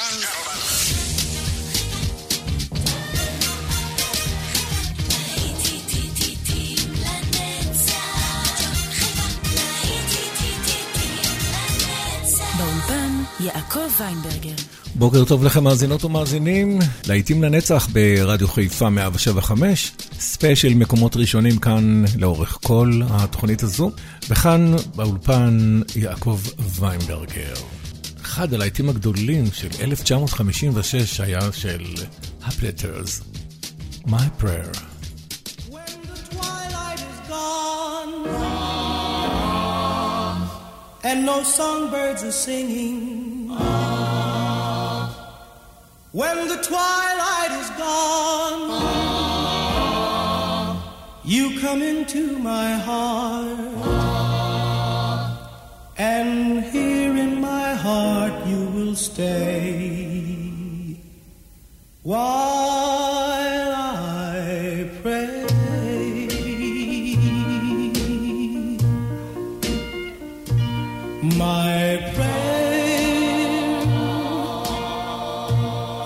And יעקב ויינברגר. בוקר טוב לכם מאזינות ומאזינים, להיטים לנצח ברדיו חיפה 175, ספיישל מקומות ראשונים כאן לאורך כל התוכנית הזו, וכאן באולפן יעקב ויינברגר. אחד הלהיטים הגדולים של 1956 היה של הפלטרס, My Prayer. When the twilight is gone and no songbirds are singing. When the twilight is gone, you come into my heart, and here in my heart you will stay while I pray. My prayer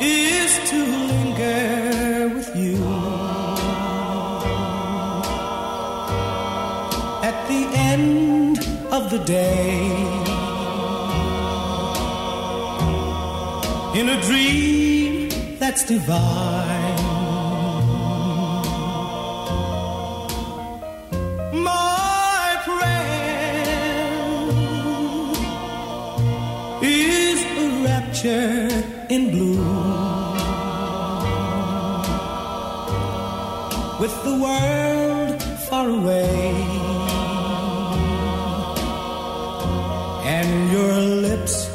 is to linger with you at the end of the day in a dream that's divine. My prayer is a rapture in blue with the world far away and your lips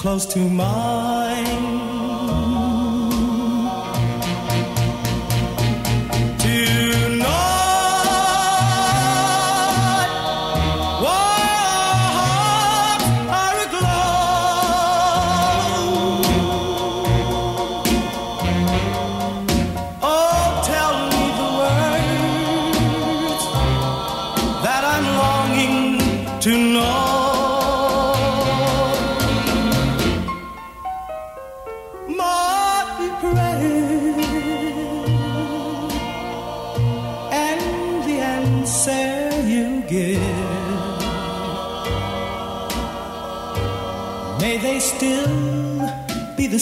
close to mine.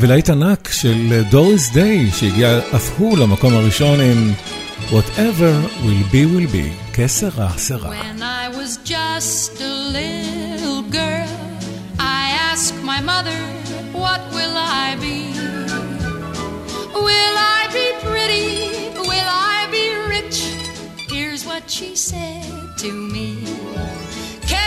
ולהיט ענק של דוריס דיי, שהגיע אף הוא למקום הראשון עם Whatever will be will be, כסרה סרה. When I was just a little girl, I asked my mother, What will I be? Will I be pretty? Will I be rich? Here's what she said to me. Que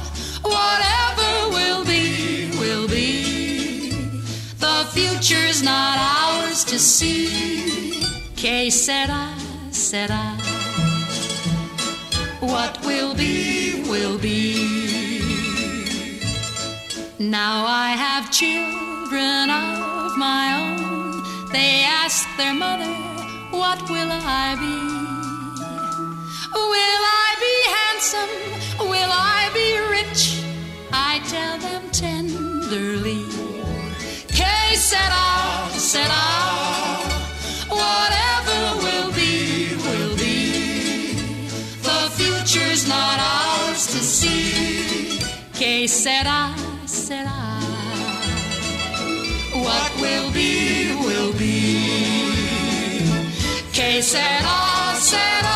Whatever will be, will be. The future's not ours to see. Que sera, sera. What will be, will be. Now I have children of my own. They ask their mother, What will I be? Will I be handsome? Will I be rich? I tell them tenderly. K said, I said, I. Whatever will be, will be. The future's not ours to see. K said, I said, I. What will be, will be. Que sera, sera.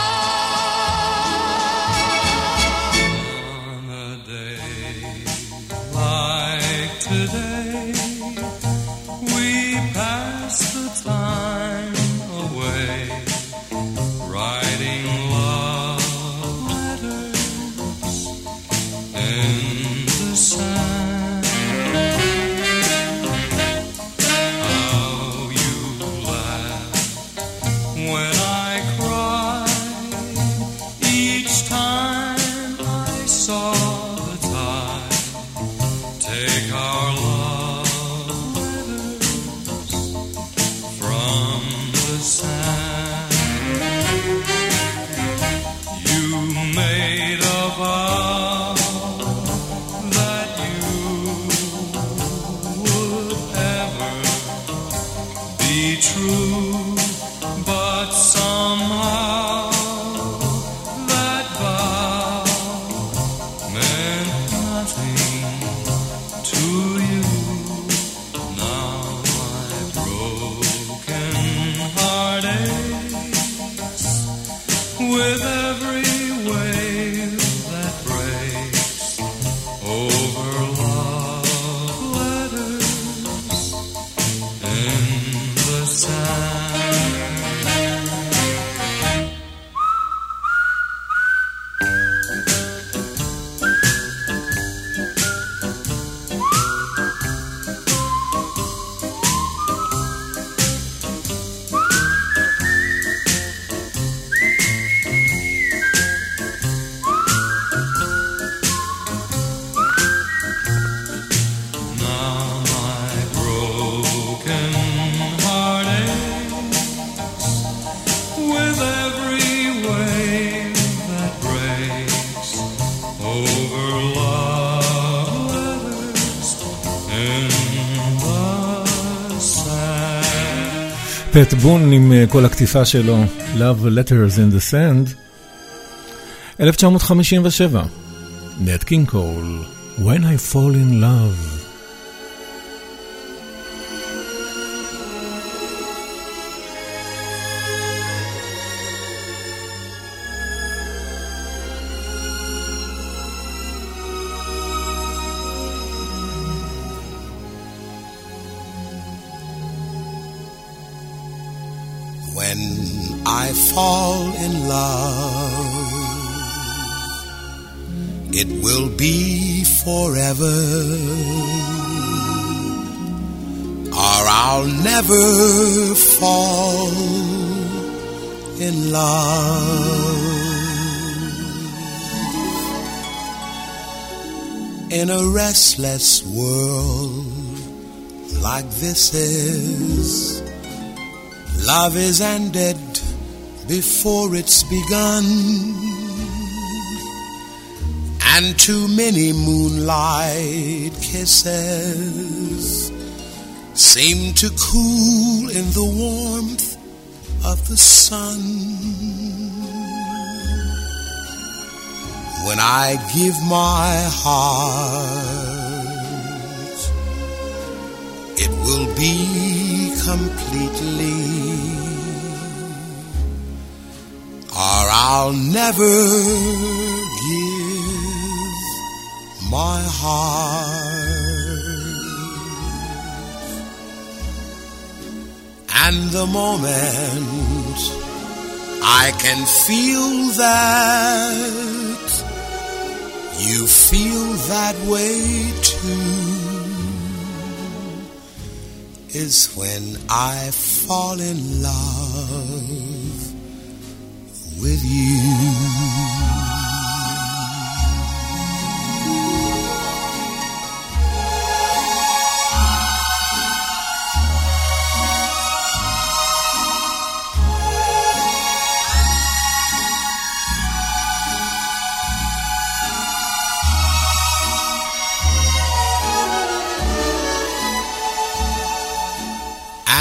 פט בון עם אה, כל הקטיפה שלו, Love Letters in the Sand, 1957, נט קינג קול, When I Fall in Love. Be forever, or I'll never fall in love. In a restless world like this is. Love is ended before it's begun. And too many moonlight kisses seem to cool in the warmth of the sun. When I give my heart, it will be completely, or I'll never give my heart. And the moment I can feel that you feel that way too is when I fall in love with you.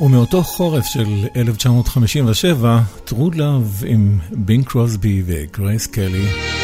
ומאותו חורף של 1957, True Love עם בין קרוסבי וגרייס קלי.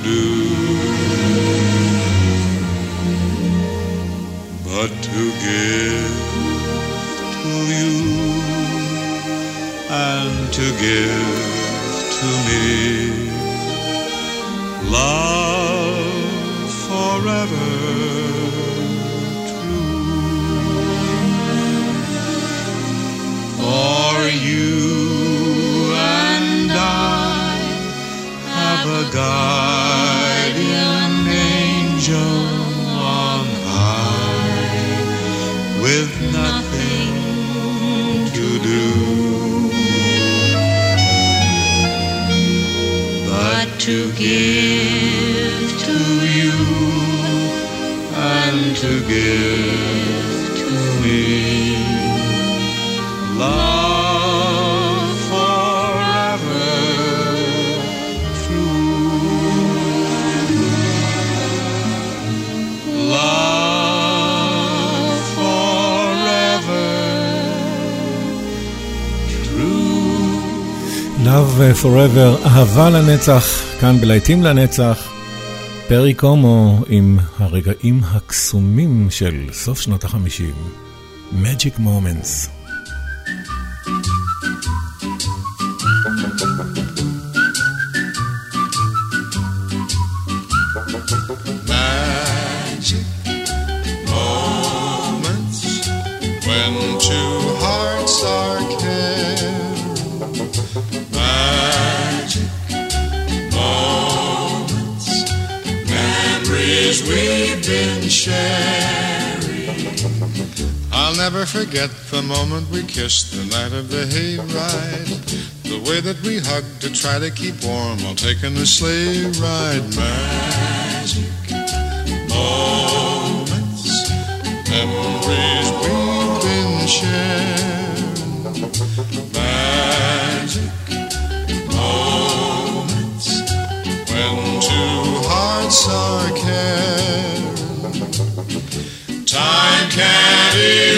do. But to give to you and to give to me love forever true. For you and I have a guardian angel on high with nothing to do but to give to you and to give to me Love Forever, אהבה לנצח, כאן בלהיטים לנצח, פרי קומו עם הרגעים הקסומים של סוף שנות החמישים, Magic Moments. Never forget the moment we kissed the night of the hayride. The way that we hugged to try to keep warm while taking the sleigh ride. Magic moments, memories we've been sharing. Magic moments when two hearts are caring. Time can't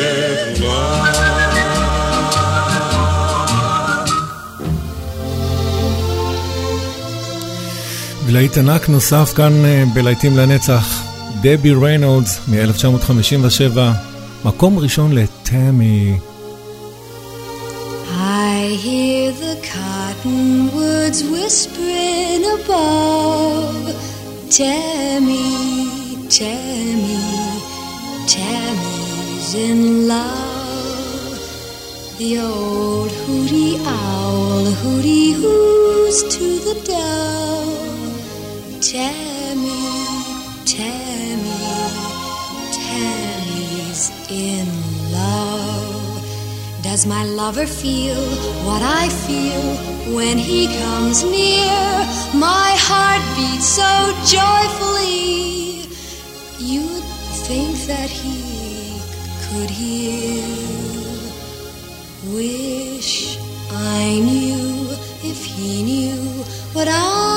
ולהיט ענק נוסף כאן אה, בלהיטים לנצח, דבי ריינולדס מ-1957, מקום ראשון לטמי. I hear the cottonwoods whispering above. Tammy, Tammy, Tammy's in love. The old hooty owl hooty hoos to the dove. Tammy, Tammy, Tammy's in love. Does my lover feel what I feel when he comes near? My heart beats so joyfully. You'd think that he could hear. Wish I knew if he knew what I'm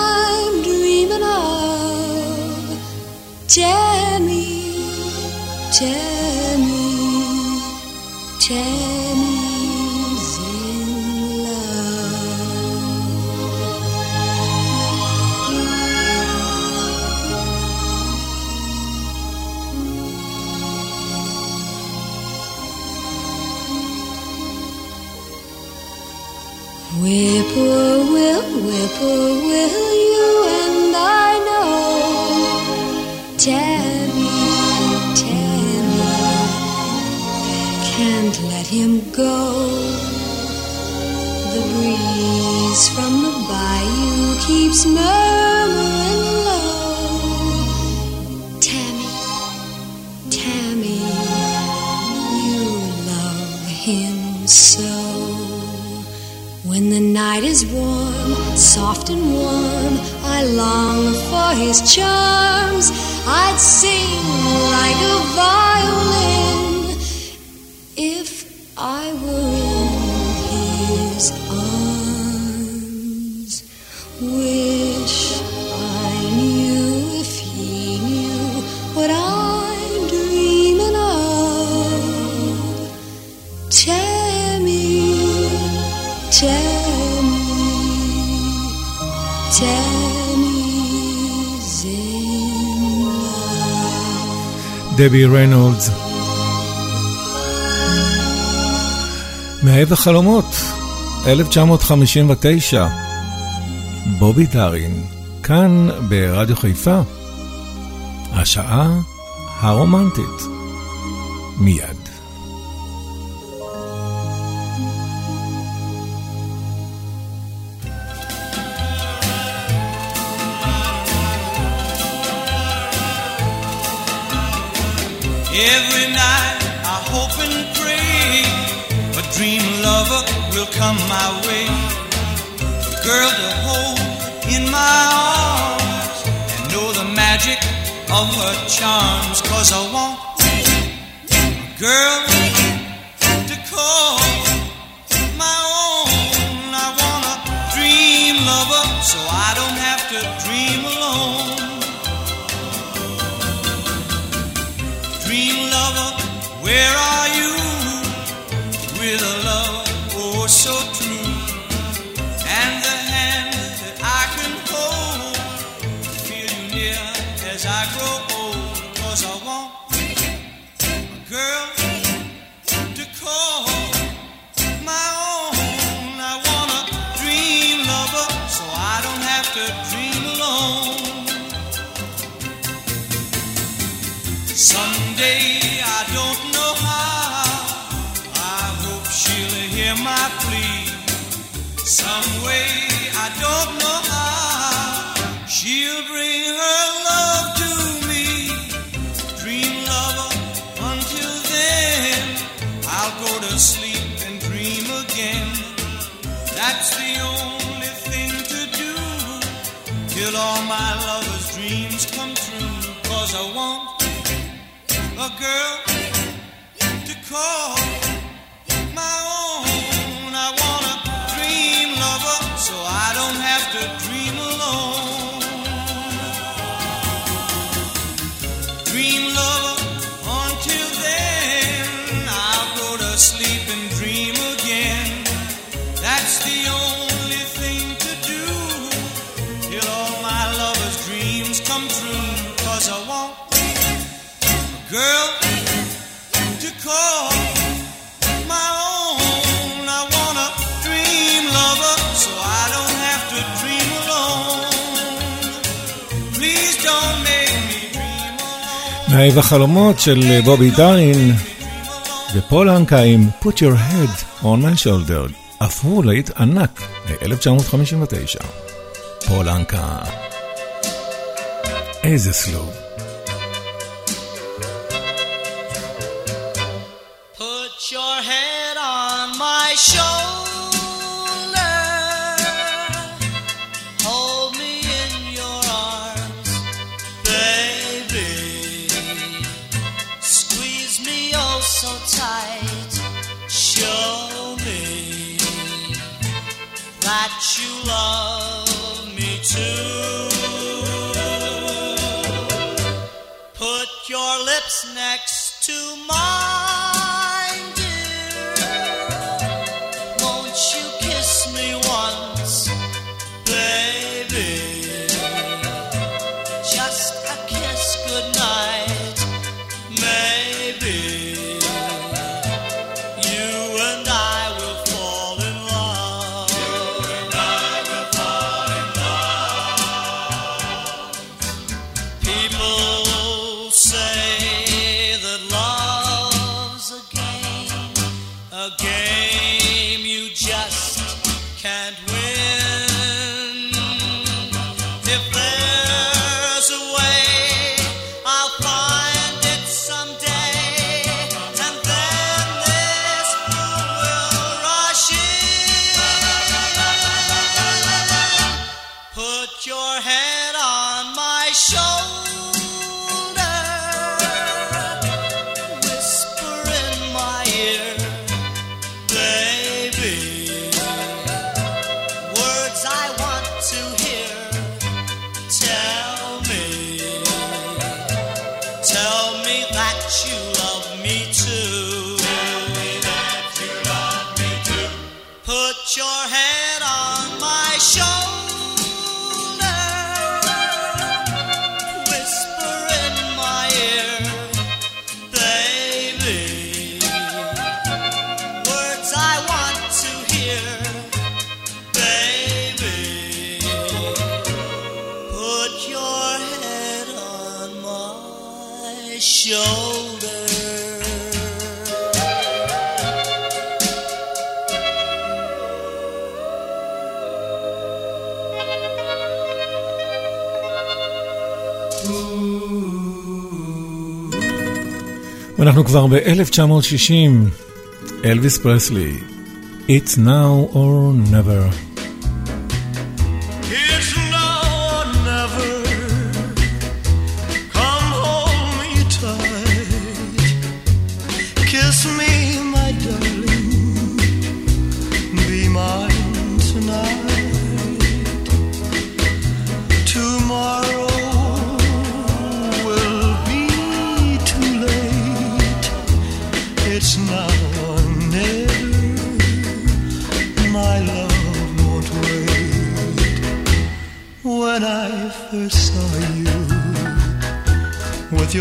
Whippoorwill, whippoorwill, you and I know. Tammy, Tammy, can't let him go. The breeze from the bayou keeps murmuring When the night is warm, soft and warm, I long for his charms. I'd sing like a violin if I were דבי ריינולדס. מאהב החלומות, 1959, בובי דארין, כאן ברדיו חיפה, השעה הרומנטית, מיד. Come my way. Girl to hold in my arms and know the magic of her charms. Cause I want a girl to call my own. I want a dream lover so I don't have to dream alone. Dream lover, where are you? day. I don't know how. I hope she'll hear my plea. Some way, I don't know how. She'll bring her love to me. Dream lover, until then, I'll go to sleep and dream again. That's the only thing to do till all my lover's dreams come true. Cause I want a girl to call. תנאי וחלומות של אה, בובי דארין ופולנקה עם Put Your Head on My Shoulder, אף הוא להיט ענק מ-1959. פולנקה. איזה סלוב. love me too. Put your lips next אנחנו כבר ב-1960, אלוויס פרסלי, It's Now or Never.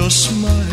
your smile.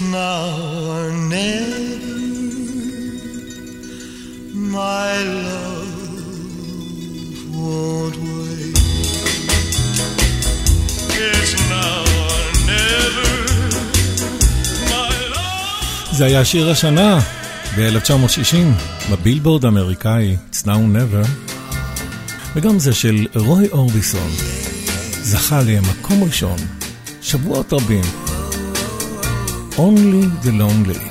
Now or never, my love won't wait. It's now or never, my love. זה היה שיר השנה ב-1960 בבילבורד האמריקאי It's Now Never, וגם זה של רוי אורביסון, זכה למקום ראשון שבועות רבים. Only the Lonely.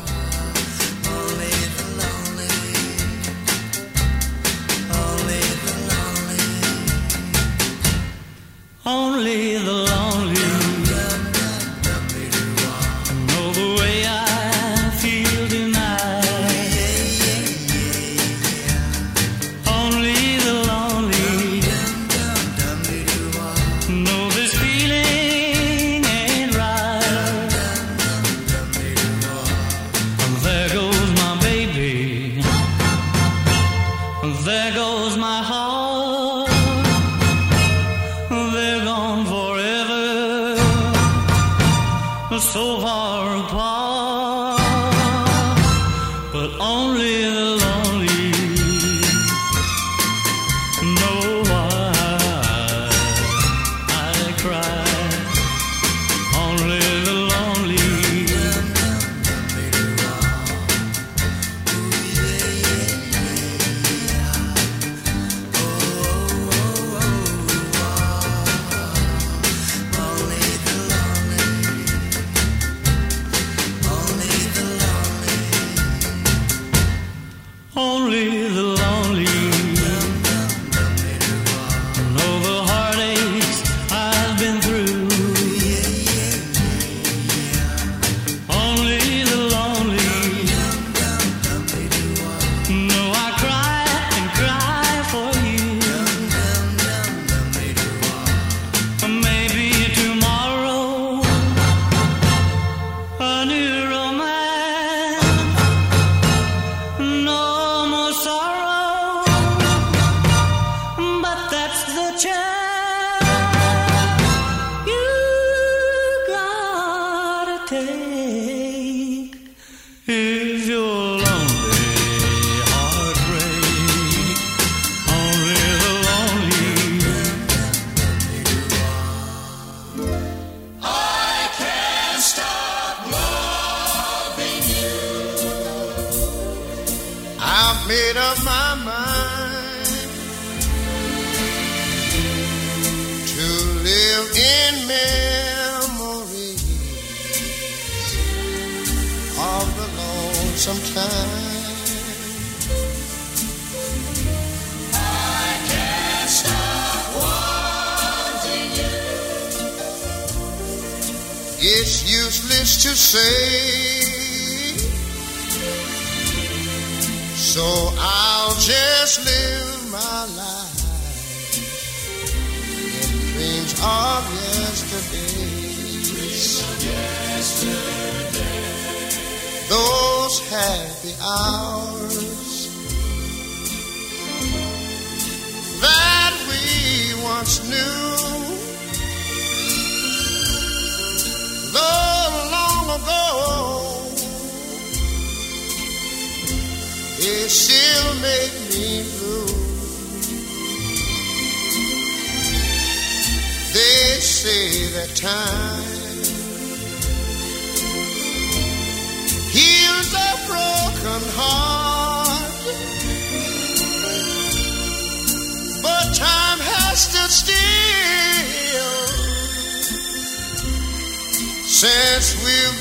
Since we've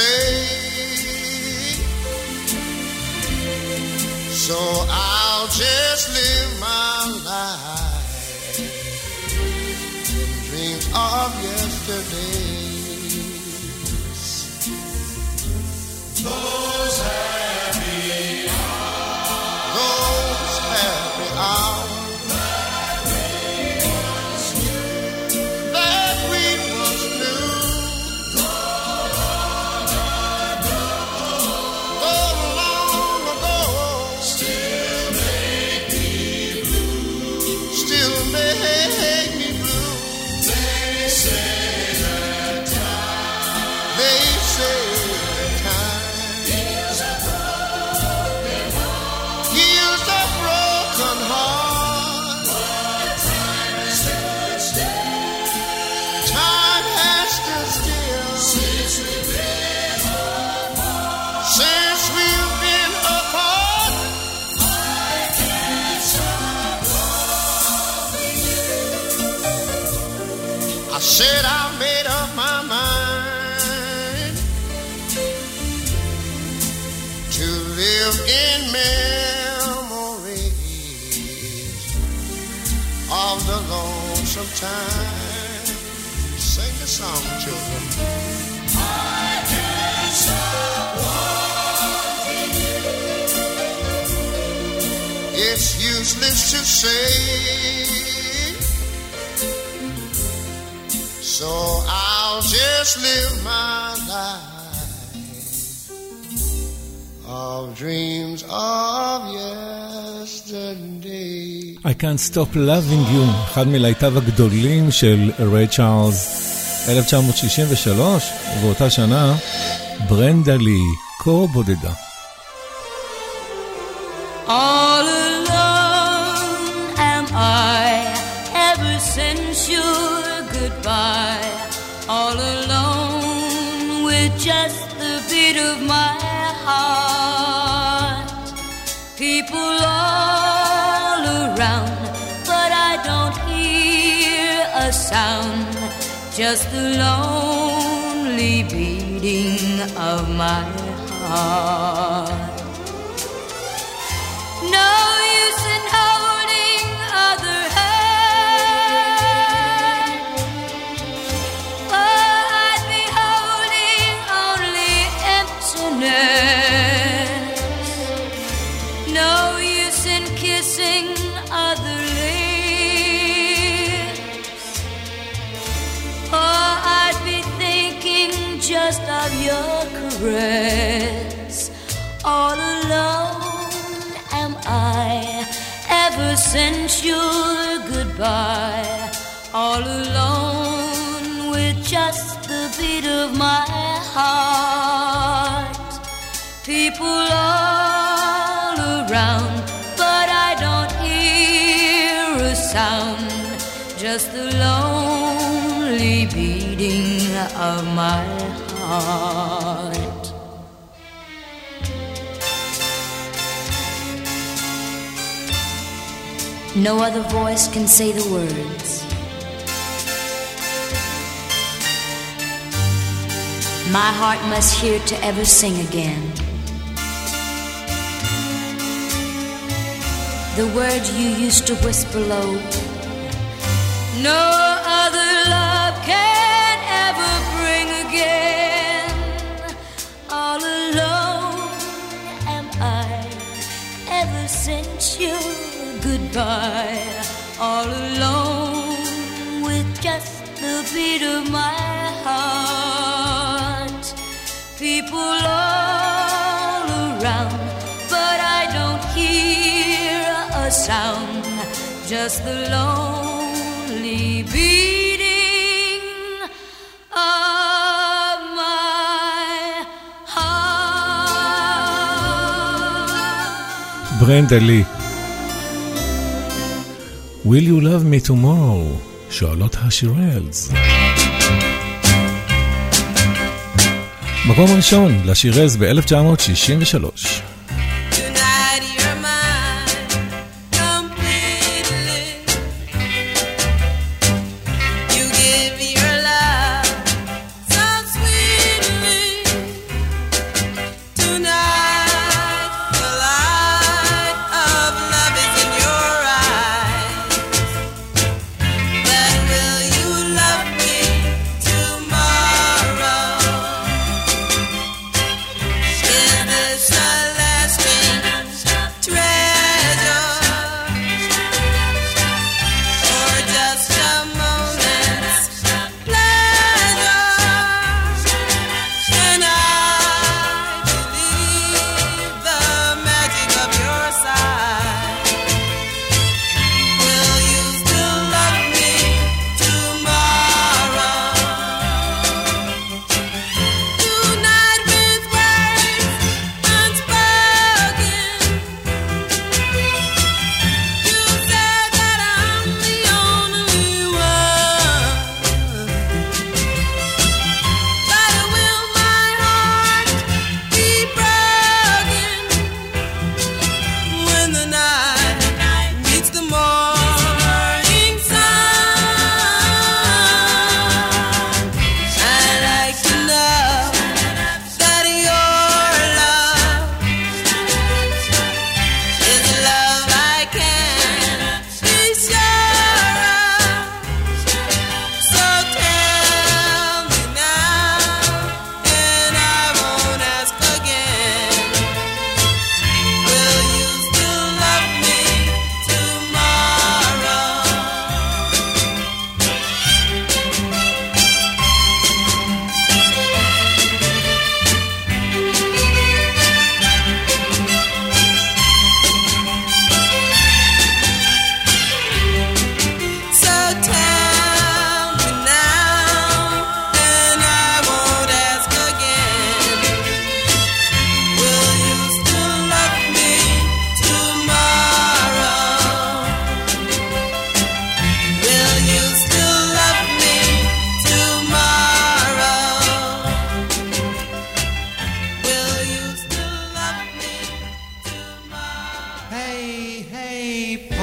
say. So I'll just live my life in dreams of yesterdays. Said I made up my mind to live in memories of the lonesome time. Sing the song, children. I can't stop wanting you. It's useless to say. So I'll just live my life of dreams of yesterday. I Can't Stop Loving You, אחד מלהיטיו הגדולים של ריי צ'ארלס, 1963, ובאותה שנה ברנדה לי, כה בודדה. Just the lonely beating of my heart. No use in holding of your caress. All alone am I ever since your goodbye. All alone with just the beat of my heart. People all around, but I don't hear a sound. Just the lonely beating of my heart. No other voice can say the words. My heart must hear to ever sing again. The words you used to whisper low. No ever sent you goodbye, all alone with just the beat of my heart. People all around, but I don't hear a sound, just the lonely beat. ברנדה לי. Will you love me tomorrow? שואלות השירלס. מקום ראשון לשירלס ב-1963.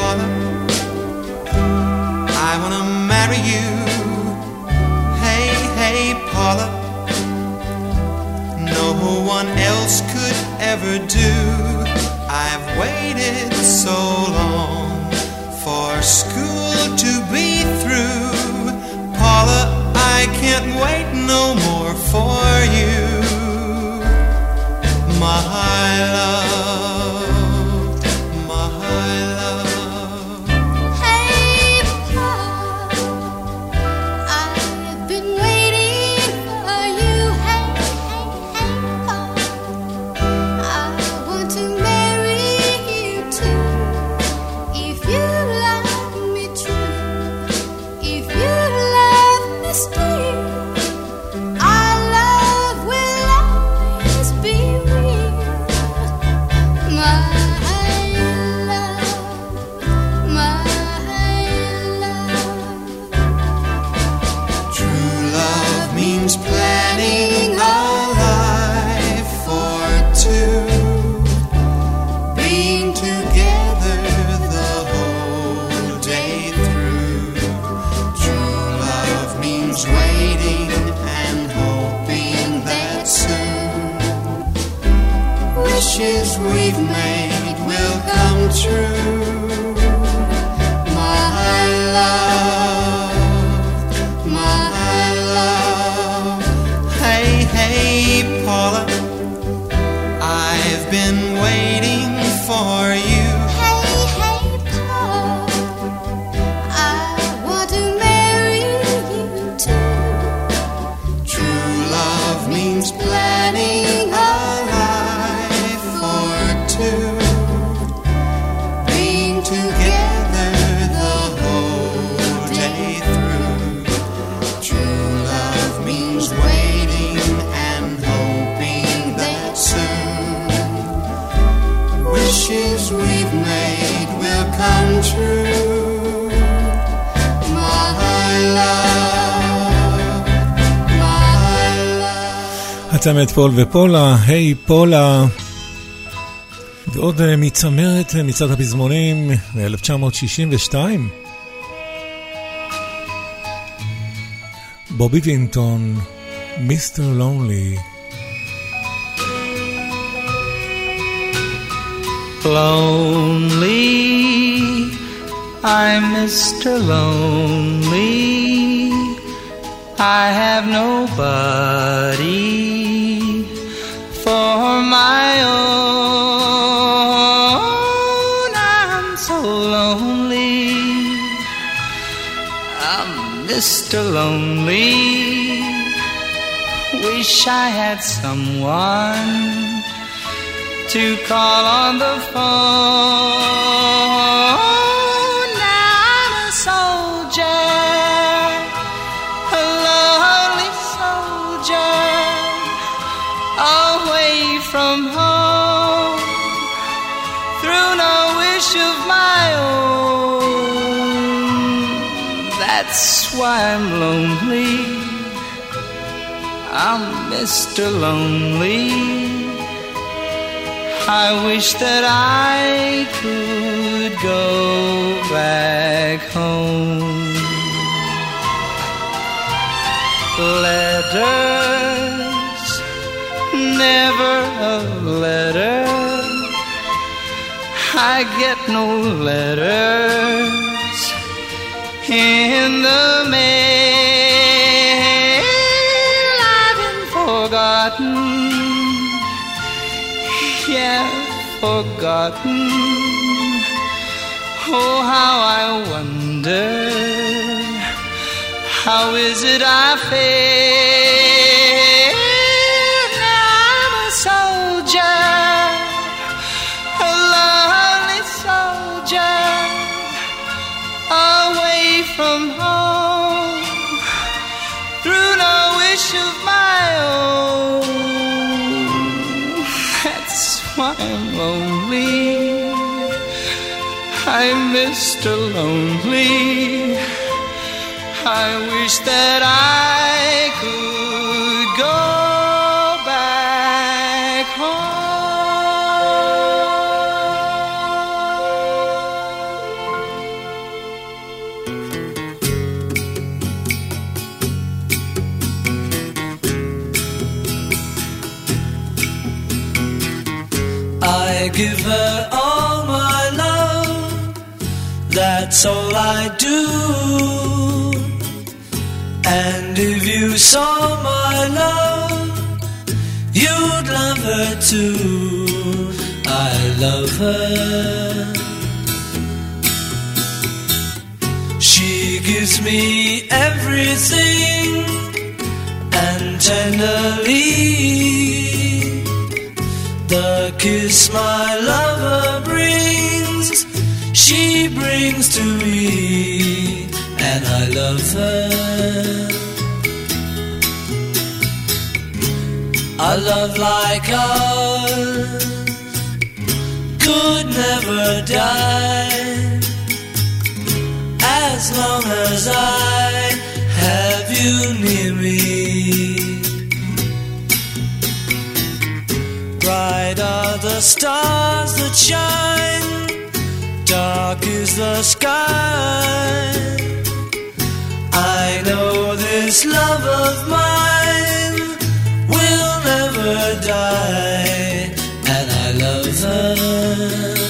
father. I wanna marry you. Hey, hey, Paula. No one else could ever do. I've waited so long for school to be through. Paula, I can't wait no more for you. My love. צמד פול ופולה, היי פולה. ועוד אה, מצמרת אה, מצעד הפזמונים מ-1962. בובי וינטון, מיסטר לונלי. Lonely, I'm Mr. Lonely. I have nobody for my own. I'm so lonely. I'm Mr. Lonely. Wish I had someone to call on the phone. I'm lonely. I'm Mr. Lonely. I wish that I could go back home. Letters, never a letter. I get no letters in the mail. I've been forgotten yeah, forgotten. Oh, how I wonder, how is it I feel? I'm lonely. I'm Mr. Lonely. I wish that I that's all I do. And if you saw my love, you'd love her too. I love her. She gives me everything and tenderly the kiss my lover brings, she brings to me, and I love her. A love like ours could never die as long as I have you near me. Bright are the stars that shine, dark is the sky. I know this love of mine will never die, and I love her.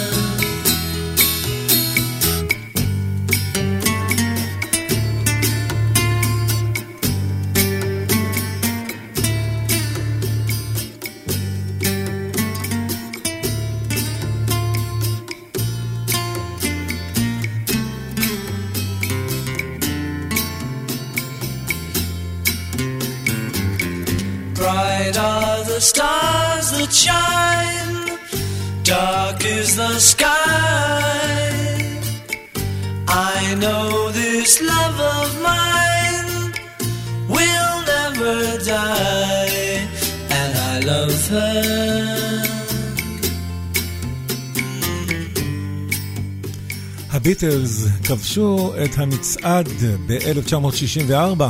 הביטלס כבשו את המצעד ב-1964,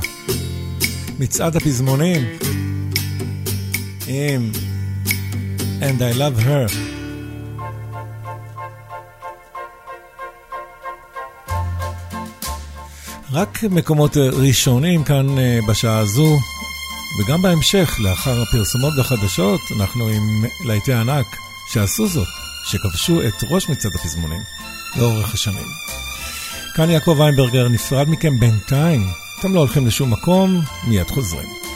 מצעד הפזמונים. עם And I Love Her. רק מקומות ראשונים כאן אה, בשעה הזו, וגם בהמשך, לאחר הפרסומות והחדשות, אנחנו עם להיטי ענק שעשו זאת, שכבשו את ראש מצעד הפזמונים לאורך השנים. כאן יעקב ויינברגר נפרד מכם בינתיים, אתם לא הולכים לשום מקום, מיד חוזרים.